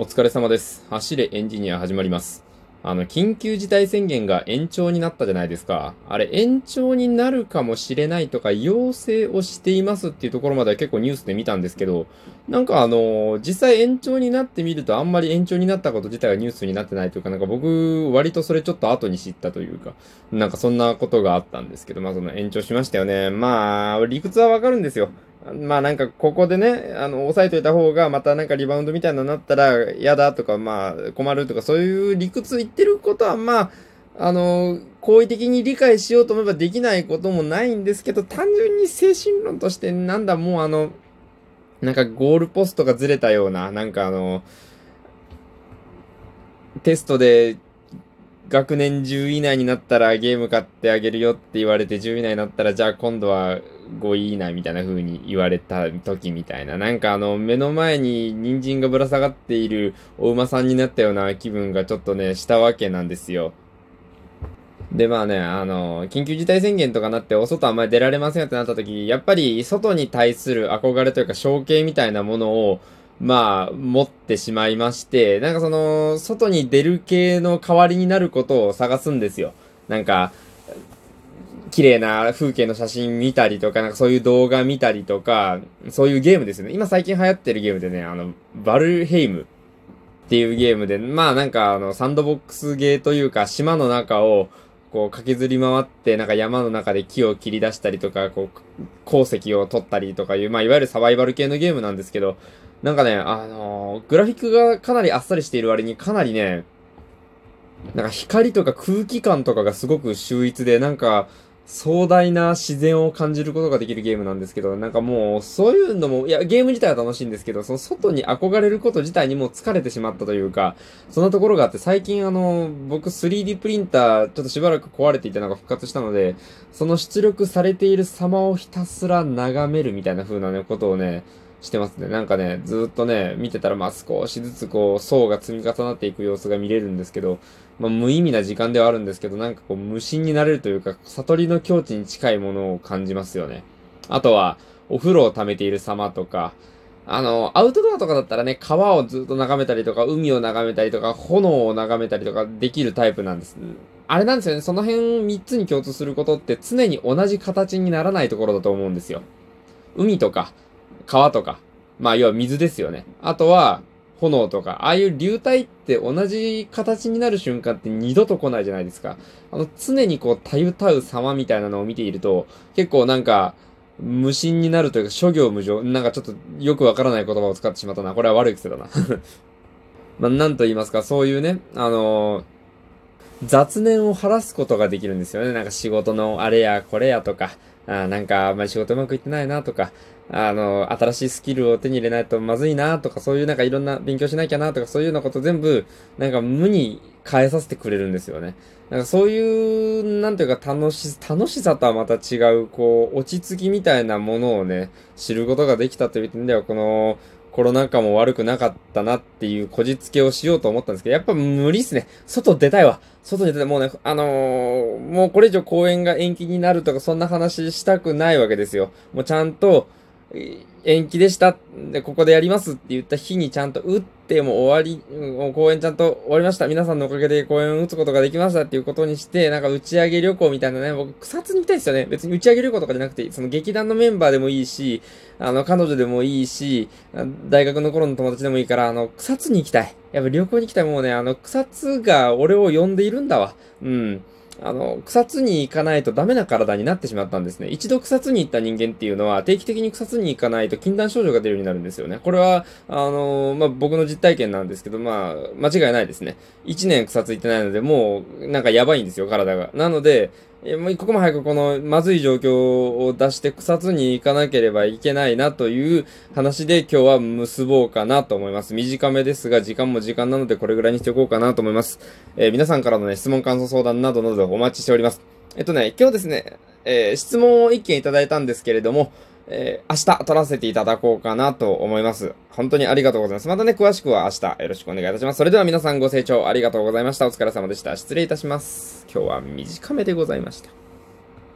お疲れ様です。走れエンジニア始まります。あの、緊急事態宣言が延長になったじゃないですか。あれ、延長になるかもしれないとか、要請をしていますっていうところまでは結構ニュースで見たんですけど、なんかあの、実際延長になってみると、あんまり延長になったこと自体がニュースになってないというか、なんか僕、割とそれちょっと後に知ったというか、なんかそんなことがあったんですけど、まあその延長しましたよね。まあ、理屈はわかるんですよ。まあなんかここでね、あの、押さえといた方がまたなんかリバウンドみたいなのになったら嫌だとか、まあ困るとかそういう理屈言ってることはまあ、あの、好意的に理解しようと思えばできないこともないんですけど、単純に精神論としてなんだもうあの、なんかゴールポストがずれたような、なんかあの、テストで学年10位以内になったらゲーム買ってあげるよって言われて10位以内になったらじゃあ今度は5位以内みたいな風に言われた時みたいな。なんかあの目の前に人参がぶら下がっているお馬さんになったような気分がちょっとね、したわけなんですよ。で、まあね、あの、緊急事態宣言とかなってお外あんまり出られませんってなった時、やっぱり外に対する憧れというか承継みたいなものをまあ、持ってしまいまして、なんかその、外に出る系の代わりになることを探すんですよ。なんか、綺麗な風景の写真見たりとか、なんかそういう動画見たりとか、そういうゲームですよね。今最近流行ってるゲームでね、あの、 Valheim っていうゲームで、まあなんかあの、サンドボックスゲーというか、島の中を、こう、駆けずり回って、なんか山の中で木を切り出したりとか、こう、鉱石を取ったりとかいう、まあいわゆるサバイバル系のゲームなんですけど、なんかね、あのーグラフィックがかなりあっさりしている割にかなりね、なんか光とか空気感とかがすごく秀逸で、なんか壮大な自然を感じることができるゲームなんですけど、なんかもうそういうのも、いや、ゲーム自体は楽しいんですけど、その外に憧れること自体にもう疲れてしまったというか、そんなところがあって、最近あの、僕 3D プリンターちょっとしばらく壊れていたのが復活したので、その出力されている様をひたすら眺めるみたいな風なね、ことをね、してますね。なんかね、ずっとね、見てたら、まあ少しずつこう、層が積み重なっていく様子が見れるんですけど、まあ無意味な時間ではあるんですけど、なんかこう、無心になれるというか、悟りの境地に近いものを感じますよね。あとは、お風呂を溜めている様とか、あの、アウトドアとかだったらね、川をずっと眺めたりとか、海を眺めたりとか、炎を眺めたりとかできるタイプなんです。あれなんですよね、その辺3つに共通することって常に同じ形にならないところだと思うんですよ。海とか、川とか、まあ要は水ですよね。あとは、炎とか、ああいう流体って同じ形になる瞬間って二度と来ないじゃないですか。あの、常にこう、たゆたう様みたいなのを見ていると、結構なんか、無心になるというか、諸行無常、なんかちょっとよくわからない言葉を使ってしまったな。これは悪い癖だな。まあ、なんと言いますか、そういうね、あのー雑念を晴らすことができるんですよね。なんか仕事のあれやこれやとか、あなんかあんまり仕事うまくいってないなとか、あの、新しいスキルを手に入れないとまずいなとか、そういうなんかいろんな勉強しなきゃなとか、そういうようなこと全部、なんか無に変えさせてくれるんですよね。なんかそういう、なんていうか楽し、楽しさとはまた違う、こう、落ち着きみたいなものをね、知ることができたという点では、この、コロナ禍も悪くなかったなっていうこじつけをしようと思ったんですけど、やっぱ無理っすね。外出たいわ。外に出たい。もうね、あのーもうこれ以上公演が延期になるとか、そんな話したくないわけですよ。もうちゃんと、延期でした。で、ここでやりますって言った日にちゃんと打って、もう終わり、もう公演ちゃんと終わりました。皆さんのおかげで公演を打つことができましたっていうことにして、なんか打ち上げ旅行みたいなね、僕草津に行きたいですよね。別に打ち上げ旅行とかじゃなくて、その劇団のメンバーでもいいし、あの、彼女でもいいし、大学の頃の友達でもいいから、あの、草津に行きたい。やっぱ旅行に行きたい。もうね、あの、草津が俺を呼んでいるんだわ。うん。あの、草津に行かないとダメな体になってしまったんですね。一度草津に行った人間っていうのは、定期的に草津に行かないと禁断症状が出るようになるんですよね。これは、あのまあ、僕の実体験なんですけど、まあ、間違いないですね。一年草津行ってないので、もう、なんかやばいんですよ、体が。なので、もう一刻も早くこのまずい状況を出して草津に行かなければいけないなという話で今日は結ぼうかなと思います。短めですが時間も時間なのでこれぐらいにしておこうかなと思います。えー皆さんからのね、質問感想相談などなどお待ちしております。えっとね、今日ですね、えー質問を一件いただいたんですけれども、えー明日撮らせていただこうかなと思います。本当にありがとうございます。またね、詳しくは明日よろしくお願いいたします。それでは皆さんご清聴ありがとうございました。お疲れ様でした。失礼いたします。今日は短めでございました。